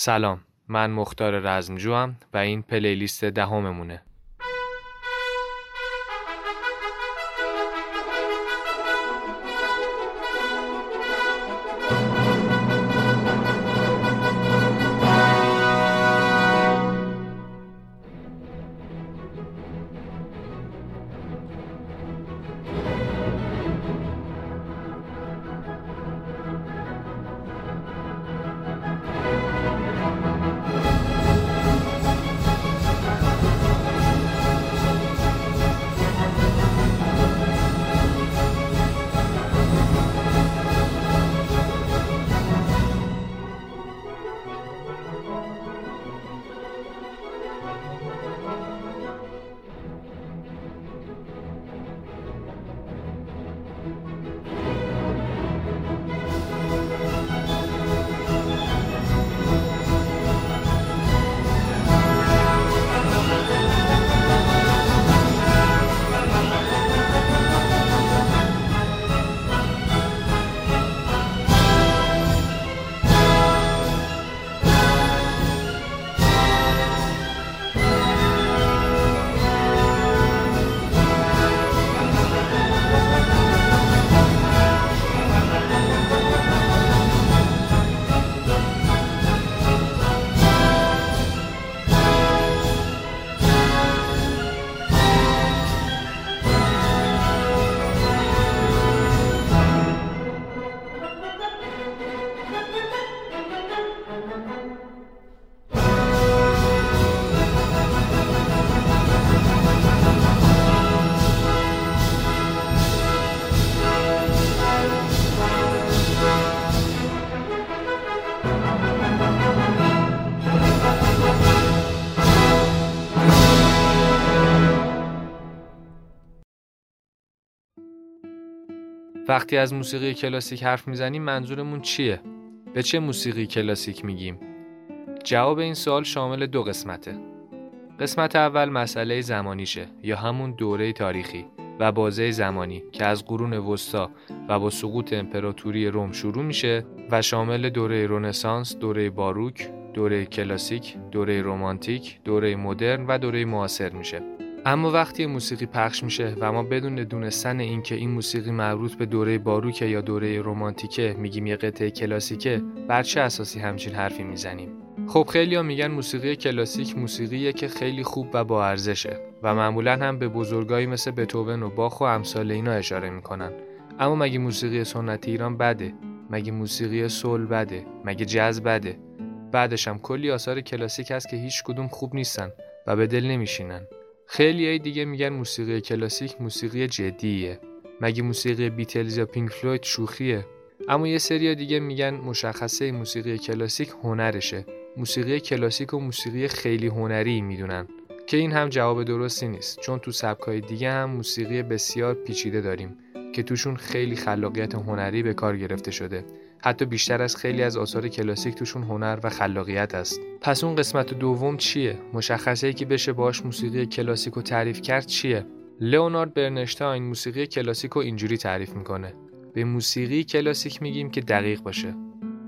سلام من مختار رزمجو و این پلیلیست دهممونه. وقتی از موسیقی کلاسیک حرف می‌زنیم منظورمون چیه؟ به چه موسیقی کلاسیک میگیم؟ جواب این سوال شامل دو قسمته. قسمت اول مسئله زمانیشه یا همون دوره تاریخی و بازه زمانی که از قرون وسطا و با سقوط امپراتوری روم شروع میشه و شامل دوره رنسانس، دوره باروک، دوره کلاسیک، دوره رومانتیک، دوره مدرن و دوره معاصر میشه. اما وقتی موسیقی پخش میشه و ما بدون دونستن اینکه این موسیقی مربوط به دوره باروکه یا دوره رمانتیکه میگیم یه قطعه کلاسیکه بر چه اساسی همچین حرفی می‌زنیم؟ خب خیلی ها میگن موسیقی کلاسیک موسیقیه که خیلی خوب و با ارزشه و معمولا هم به بزرگایی مثل بتوون و باخ و امثال اینا اشاره می‌کنن. اما مگه موسیقی سنتی ایران بده؟ مگه موسیقی سول بده؟ مگه جز بده؟ بعدش هم کلی آثار کلاسیک هست که هیچ کدوم خوب نیستن و به دل نمیشینن. خیلی دیگه میگن موسیقی کلاسیک موسیقی جدیه. مگه موسیقی بیتلز یا پینک فلوید شوخیه؟ اما یه سری دیگه میگن مشخصه موسیقی کلاسیک هنرشه. موسیقی کلاسیک و موسیقی خیلی هنری می‌دونن. که این هم جواب درستی نیست. چون تو سبکای دیگه هم موسیقی بسیار پیچیده داریم که توشون خیلی خلاقیت هنری به کار گرفته شده. حتی بیشتر از خیلی از آثار کلاسیک توشون هنر و خلاقیت است. پس اون قسمت دوم چیه؟ مشخصه ای که بشه باش موسیقی کلاسیک رو تعریف کرد چیه؟ لئونارد برنشتاین موسیقی کلاسیک رو اینجوری تعریف می‌کنه. به موسیقی کلاسیک میگیم که دقیق باشه.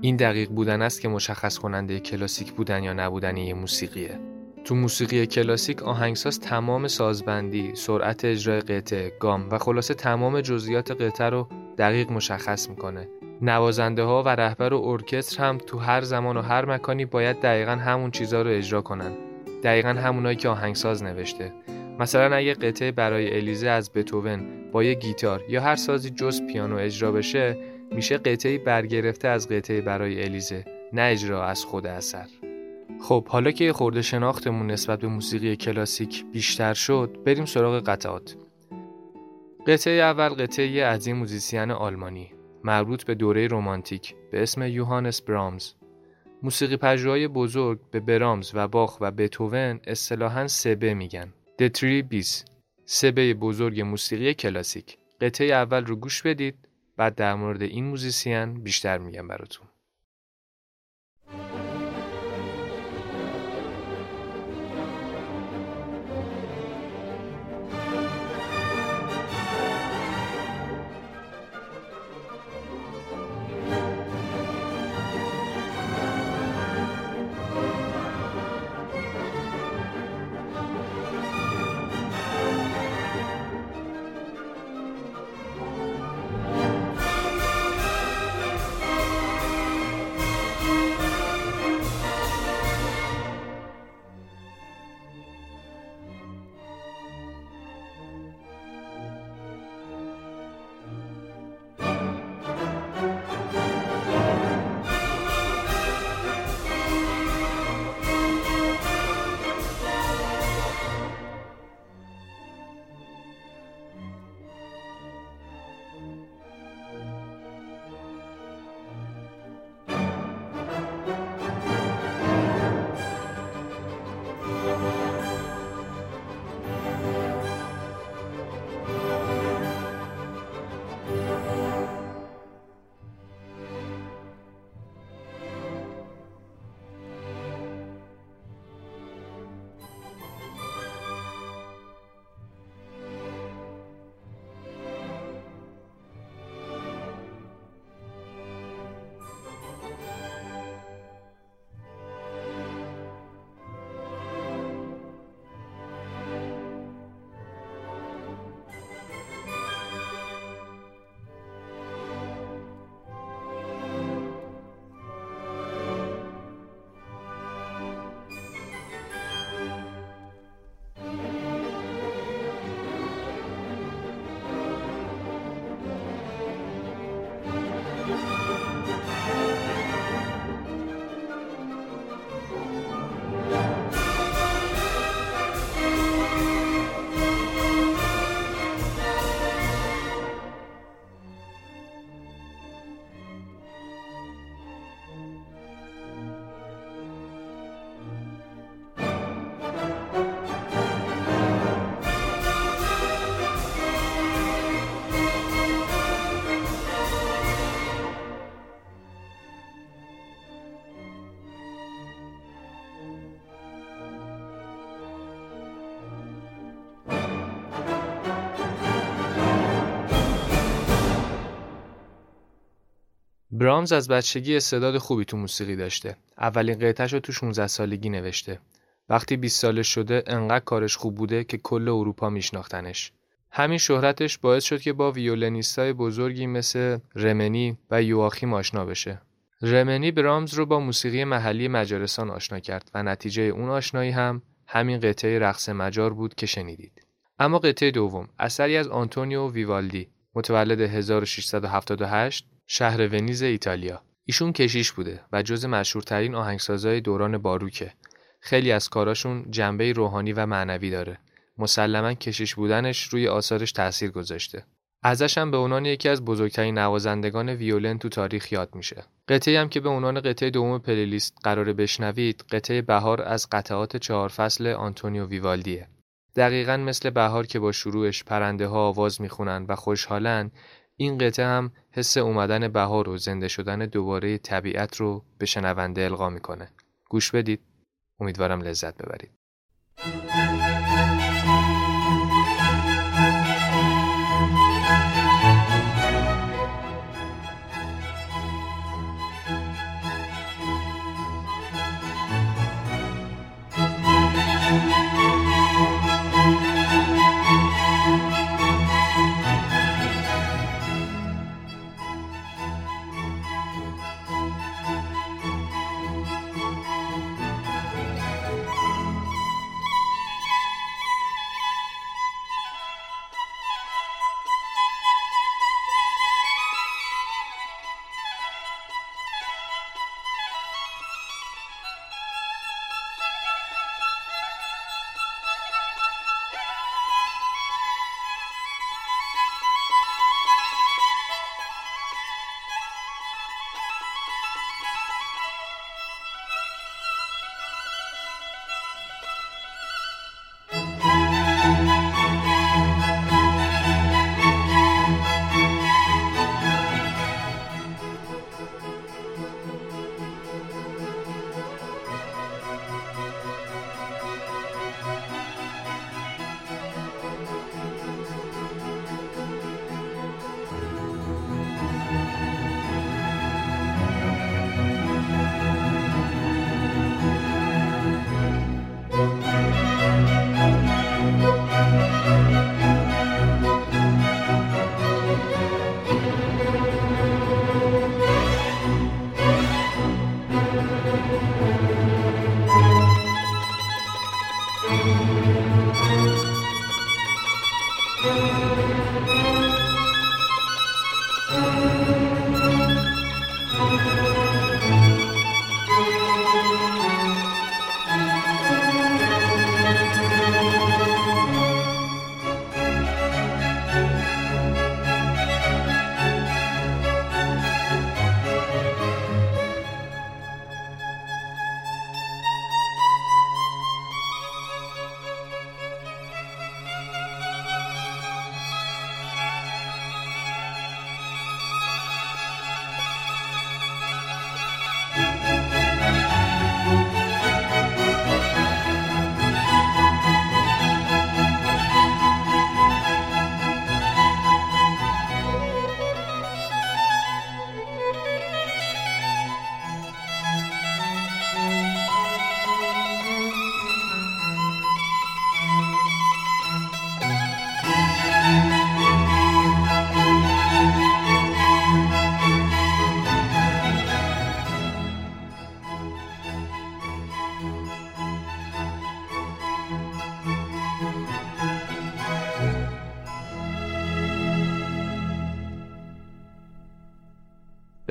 این دقیق بودن است که مشخص کننده کلاسیک بودن یا نبودن یه موسیقیه. تو موسیقی کلاسیک آهنگساز تمام سازبندی، سرعت اجرای قطعه، گام و خلاصه تمام جزئیات قطعه رو دقیق مشخص می‌کنه. نوازنده ها و رهبر و ارکستر هم تو هر زمان و هر مکانی باید دقیقا همون چیزها رو اجرا کنن. دقیقا همونایی که آهنگساز نوشته. مثلا اگه قطعه برای الیزه از بتوون با یه گیتار یا هر سازی جز پیانو اجرا بشه میشه قطعه برگرفته از قطعه برای الیزه نه اجرا از خود اثر. خب حالا که خورده شناختمون نسبت به موسیقی کلاسیک بیشتر شد بریم سراغ قطعات. قطعه اول قطعه از این موزیسین آلمانی. مربوط به دوره رومانتیک به اسم یوهانس برامز. موسیقی پژوهای بزرگ به برامز و باخ و بتوون اصطلاحاً سبه میگن. Three B's. سبه بزرگ موسیقی کلاسیک. قطعه اول رو گوش بدید بعد در مورد این موزیسین بیشتر میگم براتون. برامز از بچگی استعداد خوبی تو موسیقی داشته. اولین قطعش رو تو 16 سالگی نوشته. وقتی 20 سالش شده انقدر کارش خوب بوده که کل اروپا میشناختنش. همین شهرتش باعث شد که با ویولنیستای بزرگی مثل رمنی و یواخیم آشنا بشه. رمنی برامز رو با موسیقی محلی مجارستان آشنا کرد و نتیجه اون آشنایی هم همین قطعه رقص مجار بود که شنیدید. اما قطعه دوم اثری از آنتونیو ویوالدی متولد 1678 شهر ونیز ایتالیا ایشون کشیش بوده و جز مشهورترین آهنگسازای دوران باروکه خیلی از کاراشون جنبه روحانی و معنوی داره مسلما کشیش بودنش روی آثارش تاثیر گذاشته ازش هم به عنوان یکی از بزرگترین نوازندگان ویولن تو تاریخ یاد میشه. قطعی هم که به عنوان قطعه دوم پلیلیست قرار بشنوید، قطعه بهار از قطعات چهار فصل آنتونیو ویوالدیه. دقیقا مثل بهار که با شروعش پرنده ها آواز می‌خونن و خوشحالن، این قطعه هم حس اومدن بهار و زنده شدن دوباره طبیعت رو به شنونده القا می‌کنه. گوش بدید. امیدوارم لذت ببرید.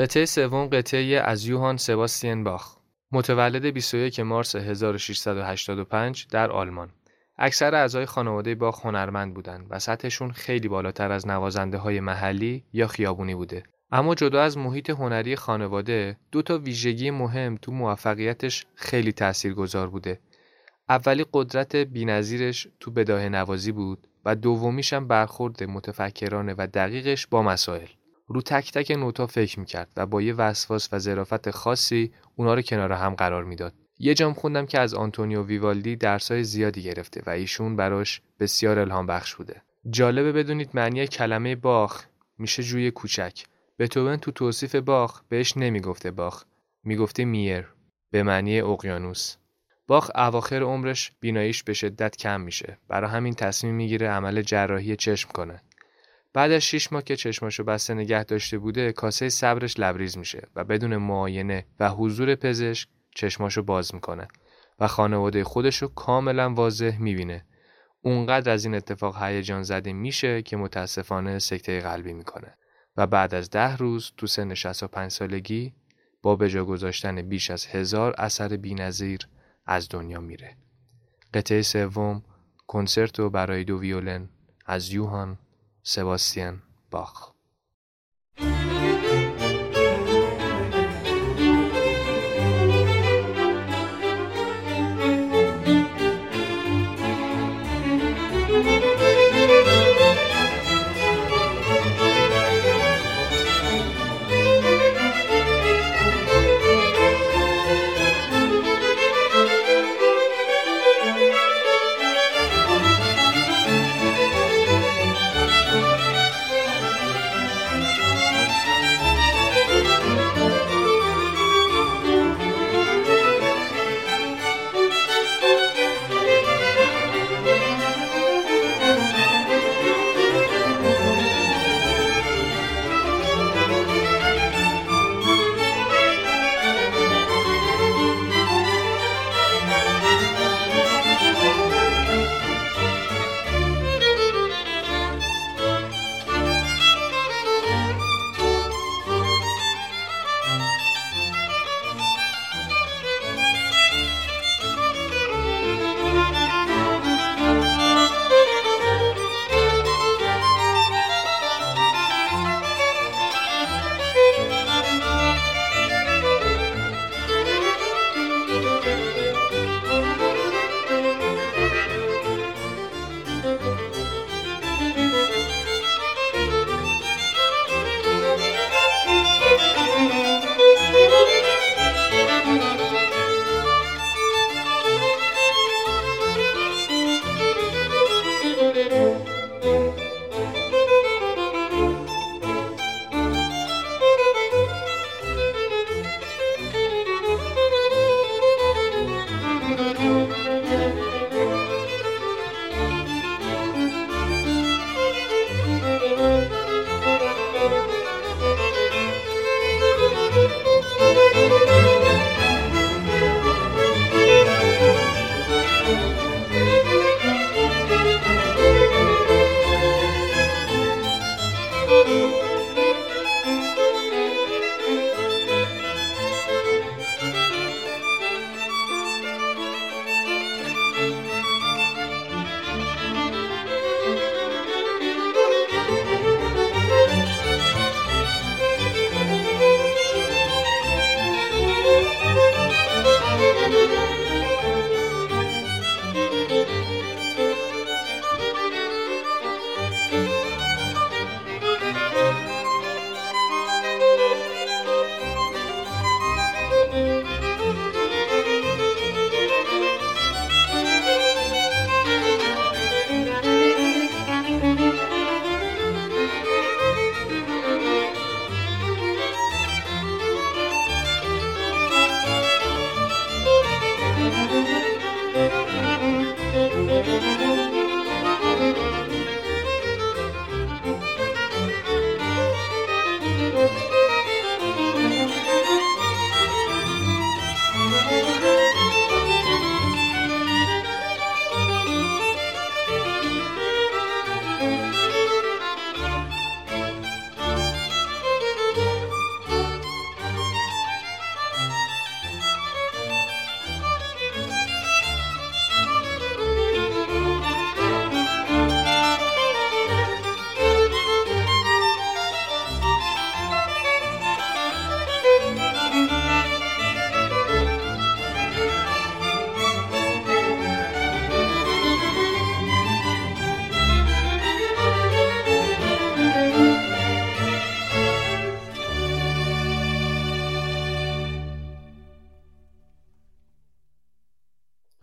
قطعه سوم قطعه از یوهان سباستین باخ. متولد 21 مارس 1685 در آلمان. اکثر اعضای خانواده باخ هنرمند بودند و سطحشون خیلی بالاتر از نوازنده های محلی یا خیابونی بوده. اما جدا از محیط هنری خانواده دو تا ویژگی مهم تو موفقیتش خیلی تاثیرگذار بوده. اولی قدرت بینظیرش تو بداه نوازی بود و دومیش هم برخورد متفکرانه و دقیقش با مسائل. رو تک تک نوتا فکر می‌کرد و با یه وسواس و ظرافت خاصی اونا رو کنار هم قرار می‌داد. یه جام خوندم که از آنتونیو ویوالدی درسای زیادی گرفته و ایشون براش بسیار الهام بخش بوده. جالبه بدونید معنی کلمه باخ میشه جوی کوچک. بتوون تو توصیف باخ بهش نمی‌گفته باخ. می‌گفته میر به معنی اقیانوس. باخ اواخر عمرش بیناییش به شدت کم میشه. برای همین تصمیم می‌گیره عمل جراحی چشم کنه. بعد از شیش ماه که چشماشو بسته نگه داشته بوده کاسه صبرش لبریز میشه و بدون معاینه و حضور پزشک چشماشو باز می‌کنه و خانواده خودشو کاملا واضح می‌بینه. اونقدر از این اتفاق هیجان زده میشه که متاسفانه سکته قلبی می‌کنه. و بعد از ده روز تو سن 65 سالگی با بجا گذاشتن بیش از هزار اثر بینظیر از دنیا میره. قطعه سوم کنسرتو برای دو ویولن از یوهان. سباستیان باخ.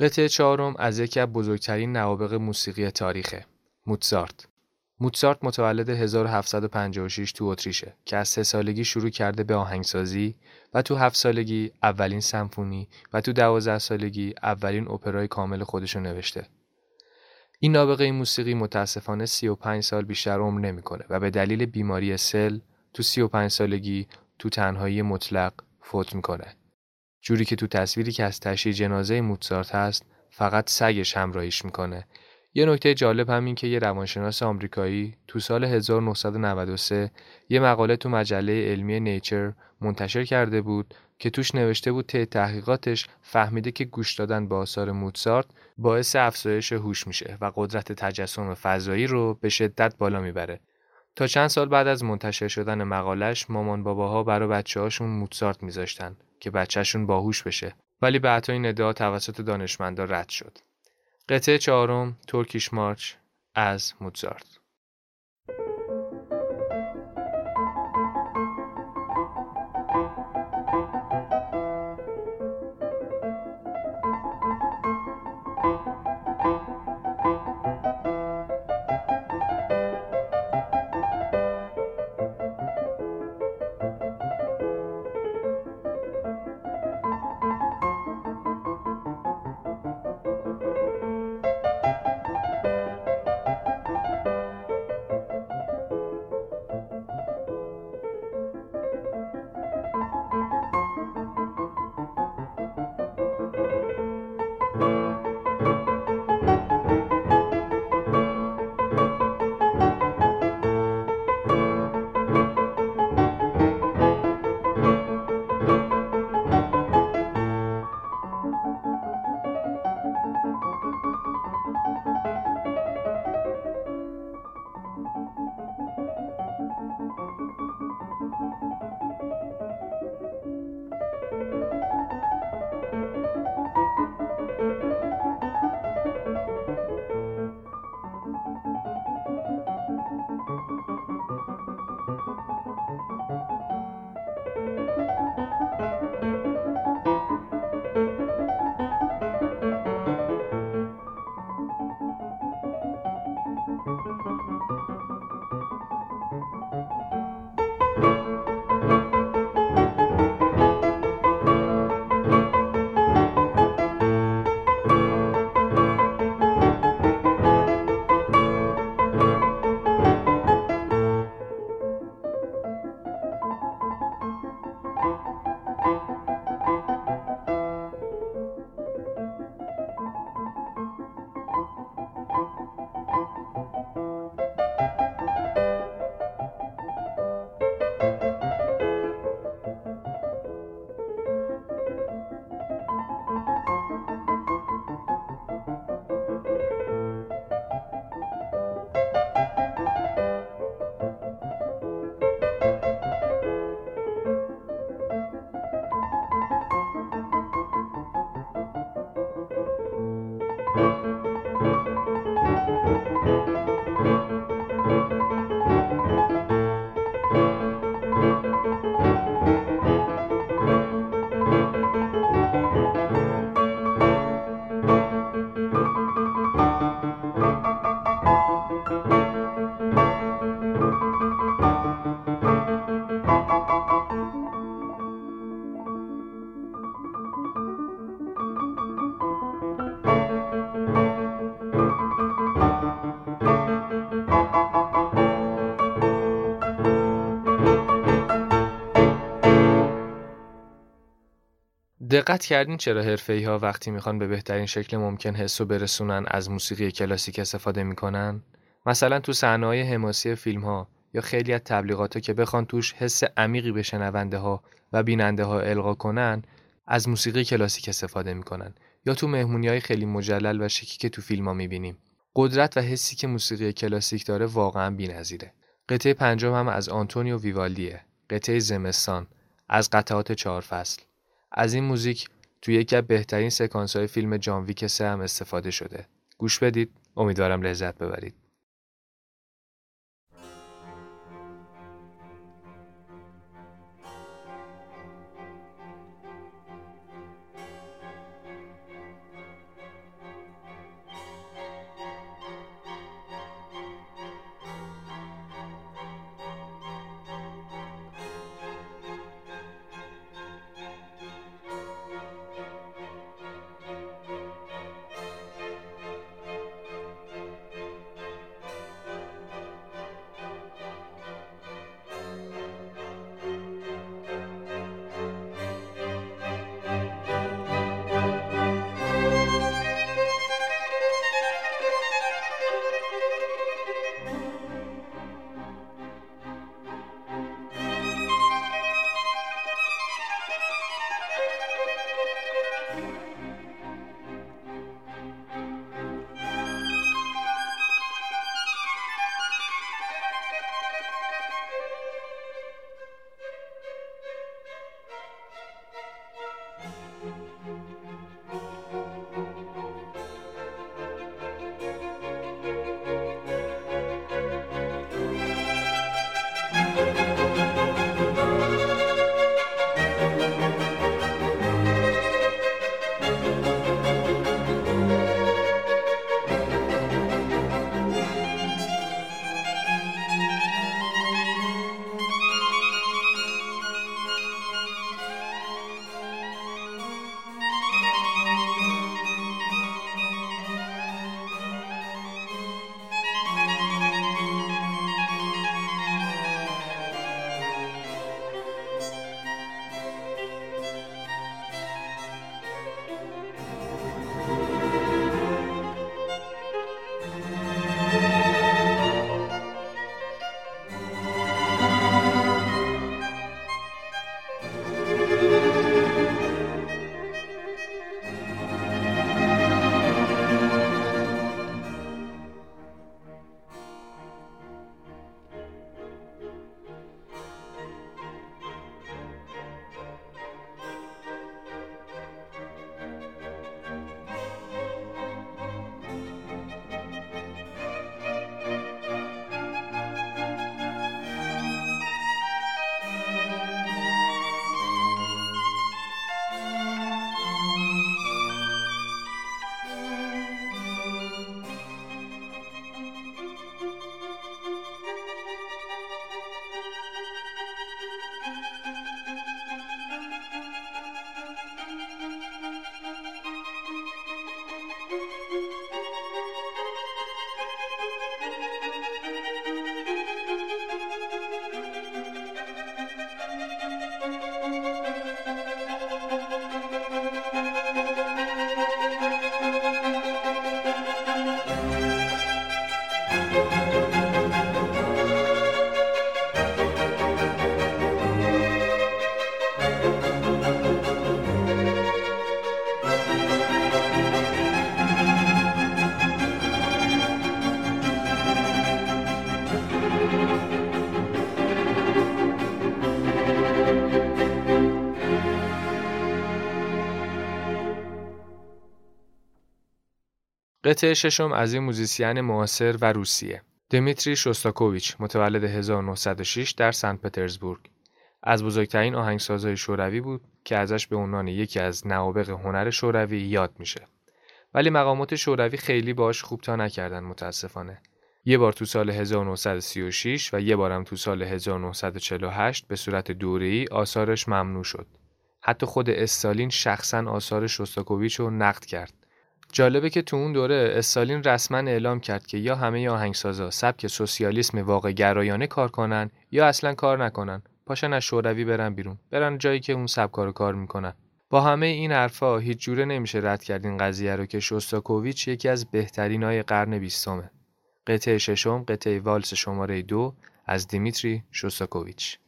قطعه چهارم از یکی از بزرگترین نوابق موسیقی تاریخه موتزارت موتسارت متولد 1756 تو اتریشه که از سه سالگی شروع کرده به آهنگسازی و تو هفت سالگی اولین سمفونی و تو دوازده سالگی اولین اپرای کامل خودشو نوشته. این نابغه موسیقی متاسفانه 35 سال بیشتر عمر نمی‌کنه و به دلیل بیماری سل تو 35 سالگی تو تنهایی مطلق فوت می‌کنه. جوری که تو تصویری که از تشییع جنازه موتسارت هست فقط سگش همراهیش می‌کنه یه نکته جالب همین که یه روانشناس آمریکایی تو سال 1993 یه مقاله تو مجله علمی نیچر منتشر کرده بود که توش نوشته بود طی تحقیقاتش فهمیده که گوش دادن به آثار موتسارت باعث افزایش هوش میشه و قدرت تجسم فضایی رو به شدت بالا می‌بره. تا چند سال بعد از منتشر شدن مقالش مامان باباها برای بچه هاشون موتسارت میذاشتن که بچهشون باهوش بشه ولی بعدها این ادعا توسط دانشمندا رد شد. قطعه چهارم ترکیش مارچ از موزارت دقت کردین چرا حرفه ها وقتی می‌خوان به بهترین شکل ممکن حسو برسونن از موسیقی کلاسیک استفاده می‌کنن؟ مثلا تو صحنه‌های حماسی فیلم ها یا خیلی از تبلیغات ها که بخوان توش حس عمیقی به شنونده ها و بیننده ها القا کنن از موسیقی کلاسیک استفاده می‌کنن. یا تو مهمونی های خیلی مجلل و شکی که تو فیلم ها می‌بینیم. قدرت و حسی که موسیقی کلاسیک داره واقعا بی‌نظیره. قطعه پنجم هم از آنتونیو ویوالدیه. قطعه زمستان. از قطعات چهار فصل. از این موزیک توی یکی از بهترین سکانس های فیلم جان ویک سه هم استفاده شده. گوش بدید امیدوارم لذت ببرید. قطعه ششم از این موزیسین معاصر و روسیه. دمیتری شوستاکوویچ متولد 1906 در سنت پترزبورگ. از بزرگترین آهنگسازهای شوروی بود که ازش به عنوان یکی از نوابق هنر شوروی یاد میشه. ولی مقامات شوروی خیلی باش خوب تا نکردن متاسفانه. یه بار تو سال 1936 و یه بارم تو سال 1948 به صورت دوره‌ای آثارش ممنوع شد. حتی خود استالین شخصا آثار شوستاکوویچ رو نقد کرد. جالبه که تو اون دوره استالین رسما اعلام کرد که یا همه آهنگسازا سبک سوسیالیسم واقع گرایانه کار کنن یا اصلا کار نکنن. پاشن از شوروی برن بیرون. برن جایی که اون سبکا رو کار می‌کنن. با همه این حرفا هیچ جوره نمیشه رد کرد این قضیه رو که شوستاکوویچ یکی از بهترین های قرن بیستمه. قطعه ششم قطعه والس شماره دو از دیمیتری شوستاکوویچ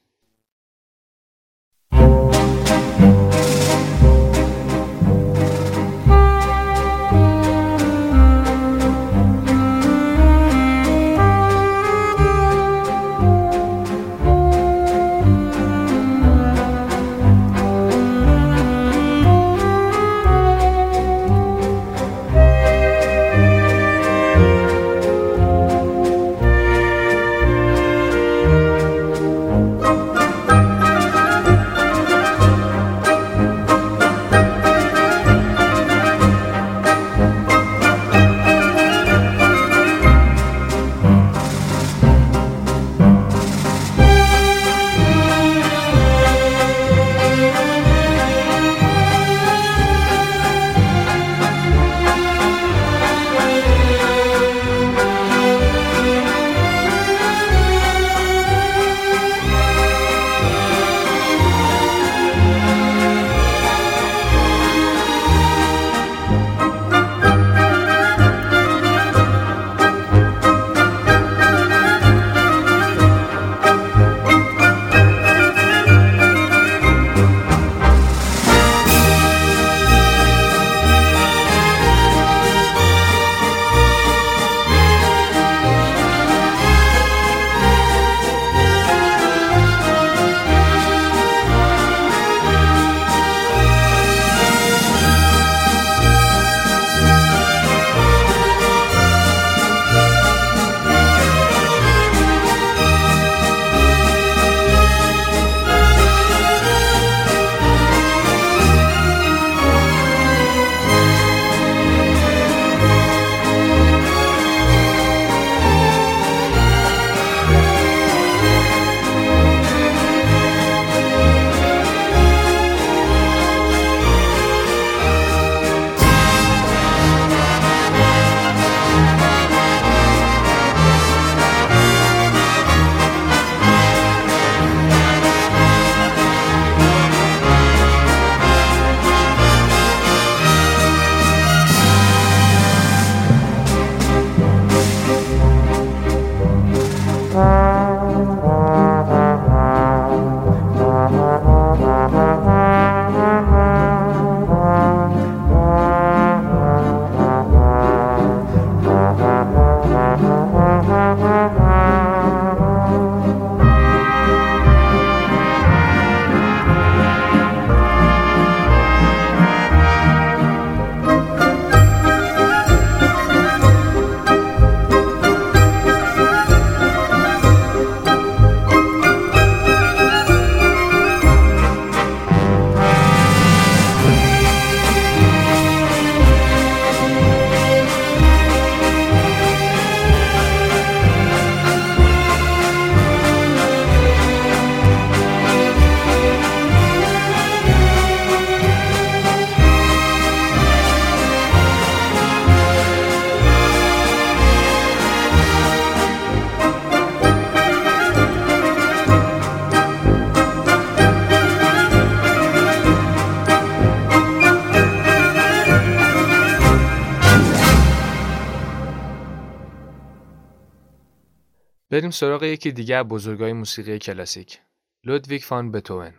بریم سراغ یکی دیگه بزرگای موسیقی کلاسیک. لودویگ فان بتوون.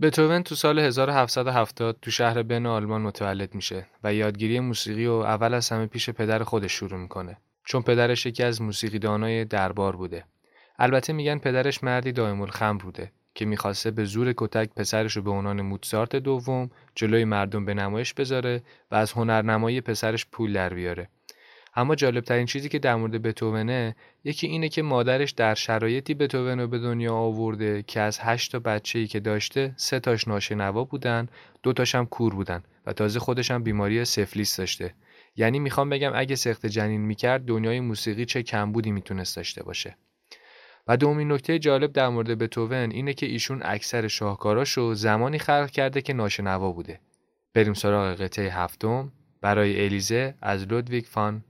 بتوون تو سال 1770 تو شهر بن آلمان متولد میشه و یادگیری موسیقی و اول از همه پیش پدر خودش شروع می‌کنه چون پدرش یکی از موسیقیدانای دربار بوده. البته میگن پدرش مردی دائم الخمر بوده که می‌خواسته به زور کتک پسرش رو به عنوان موتزارت دوم جلوی مردم به نمایش بذاره و از هنرنمایی پسرش پول در بیاره. اما جالب ترین چیزی که در مورد بتوونه یکی اینه که مادرش در شرایطی بتوون رو به دنیا آورده که از هشت تا بچه‌ای که داشته سه تاش ناشنوا بودن دو تاشم کور بودن و تازه خودش هم بیماری سفلیس داشته. یعنی می‌خوام بگم اگه سخت جنین می‌کرد دنیای موسیقی چه کمبودی می‌تونست داشته باشه. و دومین نکته جالب در مورد بتوون اینه که ایشون اکثر شاهکاراشو زمانی خلق کرده که ناشنوا بوده. بریم سراغ قطعه هفتم. برای الیزه از لودویگ فان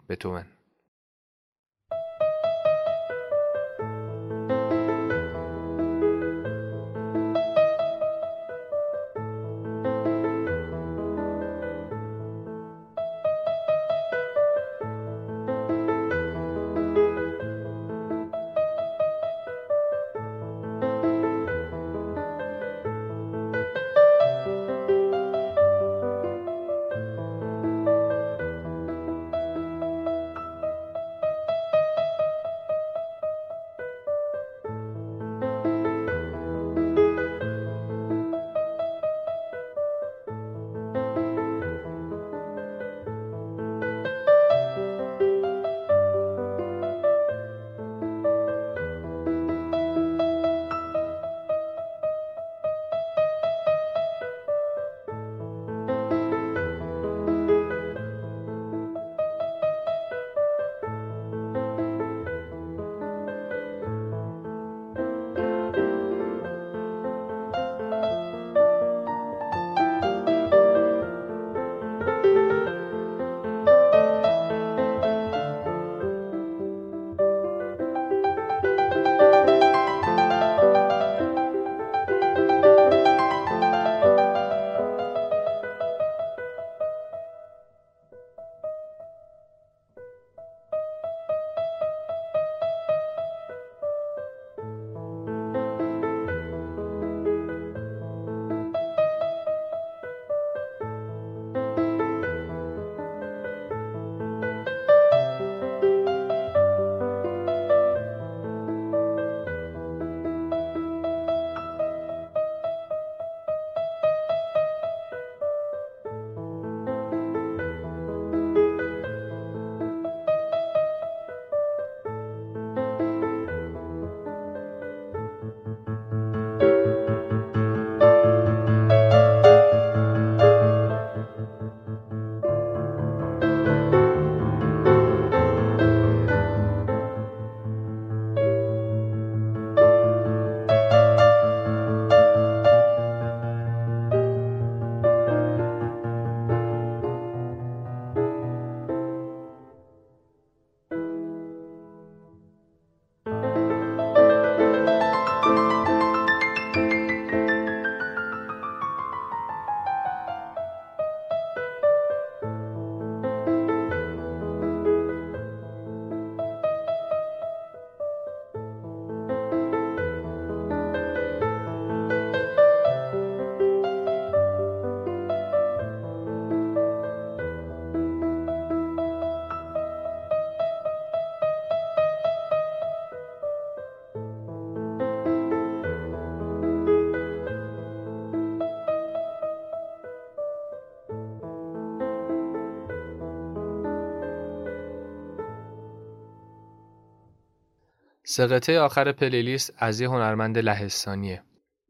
سقطه آخر پلیلیست از یه هنرمند لهستانیه.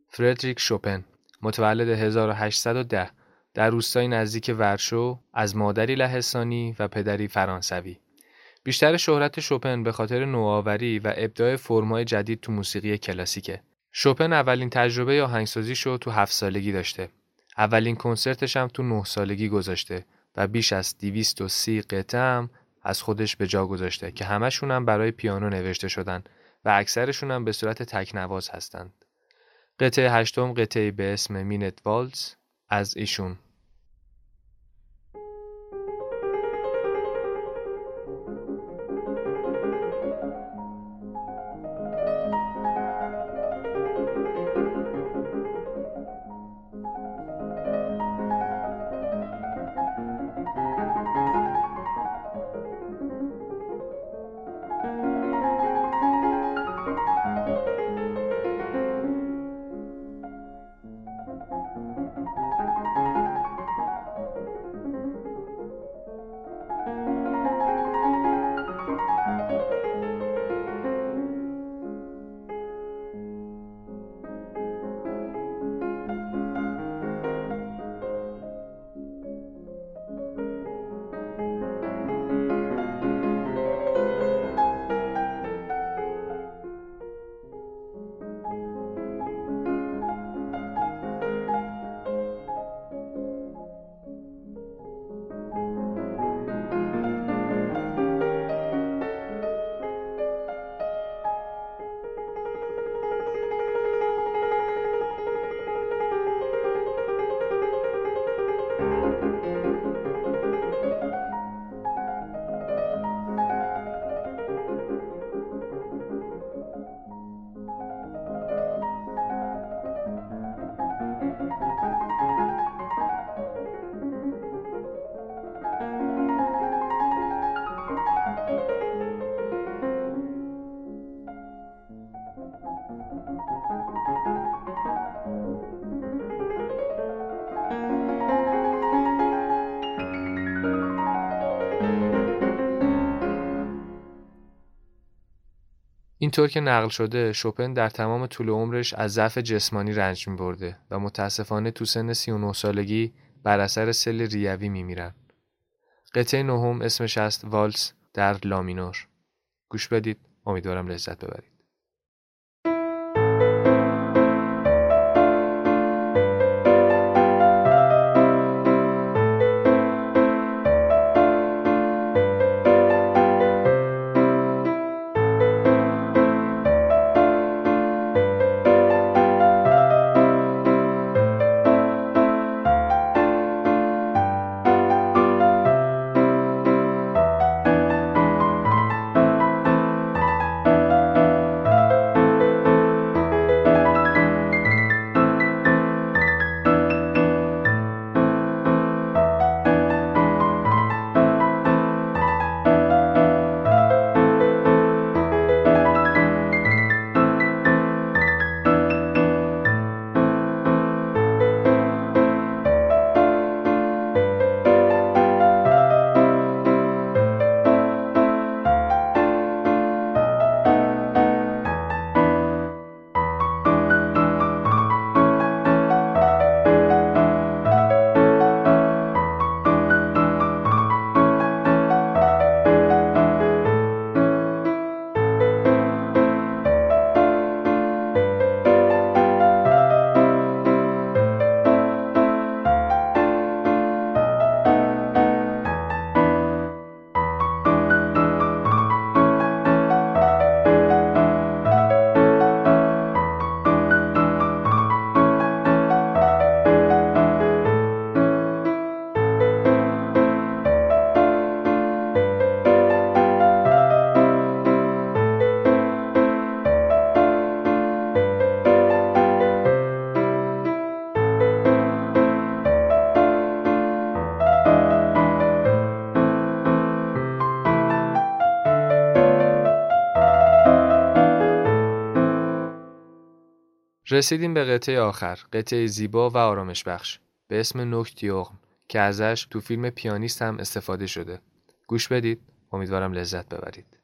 فردریک شوپن متولد 1810 در روستای نزدیک ورشو از مادری لهستانی و پدری فرانسوی. بیشتر شهرت شوپن به خاطر نوآوری و ابداع فرمای جدید تو موسیقی کلاسیکه. شوپن اولین تجربه آهنگسازی شو تو هفت سالگی داشته. اولین کنسرتش هم تو نه سالگی گذاشته و بیش از 230 قطعه از خودش به جا گذاشته که همشون هم برای پیانو نوشته شدن و اکثرشون هم به صورت تکنواز هستند. قطعه هشتم قطعه به اسم مینت والز از ایشون اینطور که نقل شده شوپن در تمام طول عمرش از ضعف جسمانی رنج می برده و متاسفانه تو سن 39 سالگی بر اثر سل ریوی می میرن. قطعه نهم اسمش است والس در لامینور. گوش بدید امیدوارم لذت ببرید. رسیدیم به قطعه آخر قطعه زیبا و آرامش بخش. به اسم نوکتیوغم که ازش تو فیلم پیانیست هم استفاده شده. گوش بدید. امیدوارم لذت ببرید.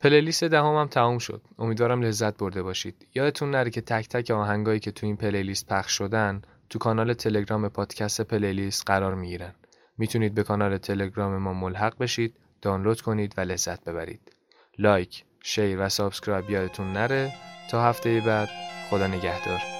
playlist دهم هم تموم شد. امیدوارم لذت برده باشید. یادتون نره که تک تک آهنگایی که تو این playlist پخش شدن تو کانال تلگرام پادکست playlist قرار می‌گیرن. می‌تونید به کانال تلگرام ما ملحق بشید، دانلود کنید و لذت ببرید. like، share و subscribe یادتون نره تا هفته بعد خدا نگهدار.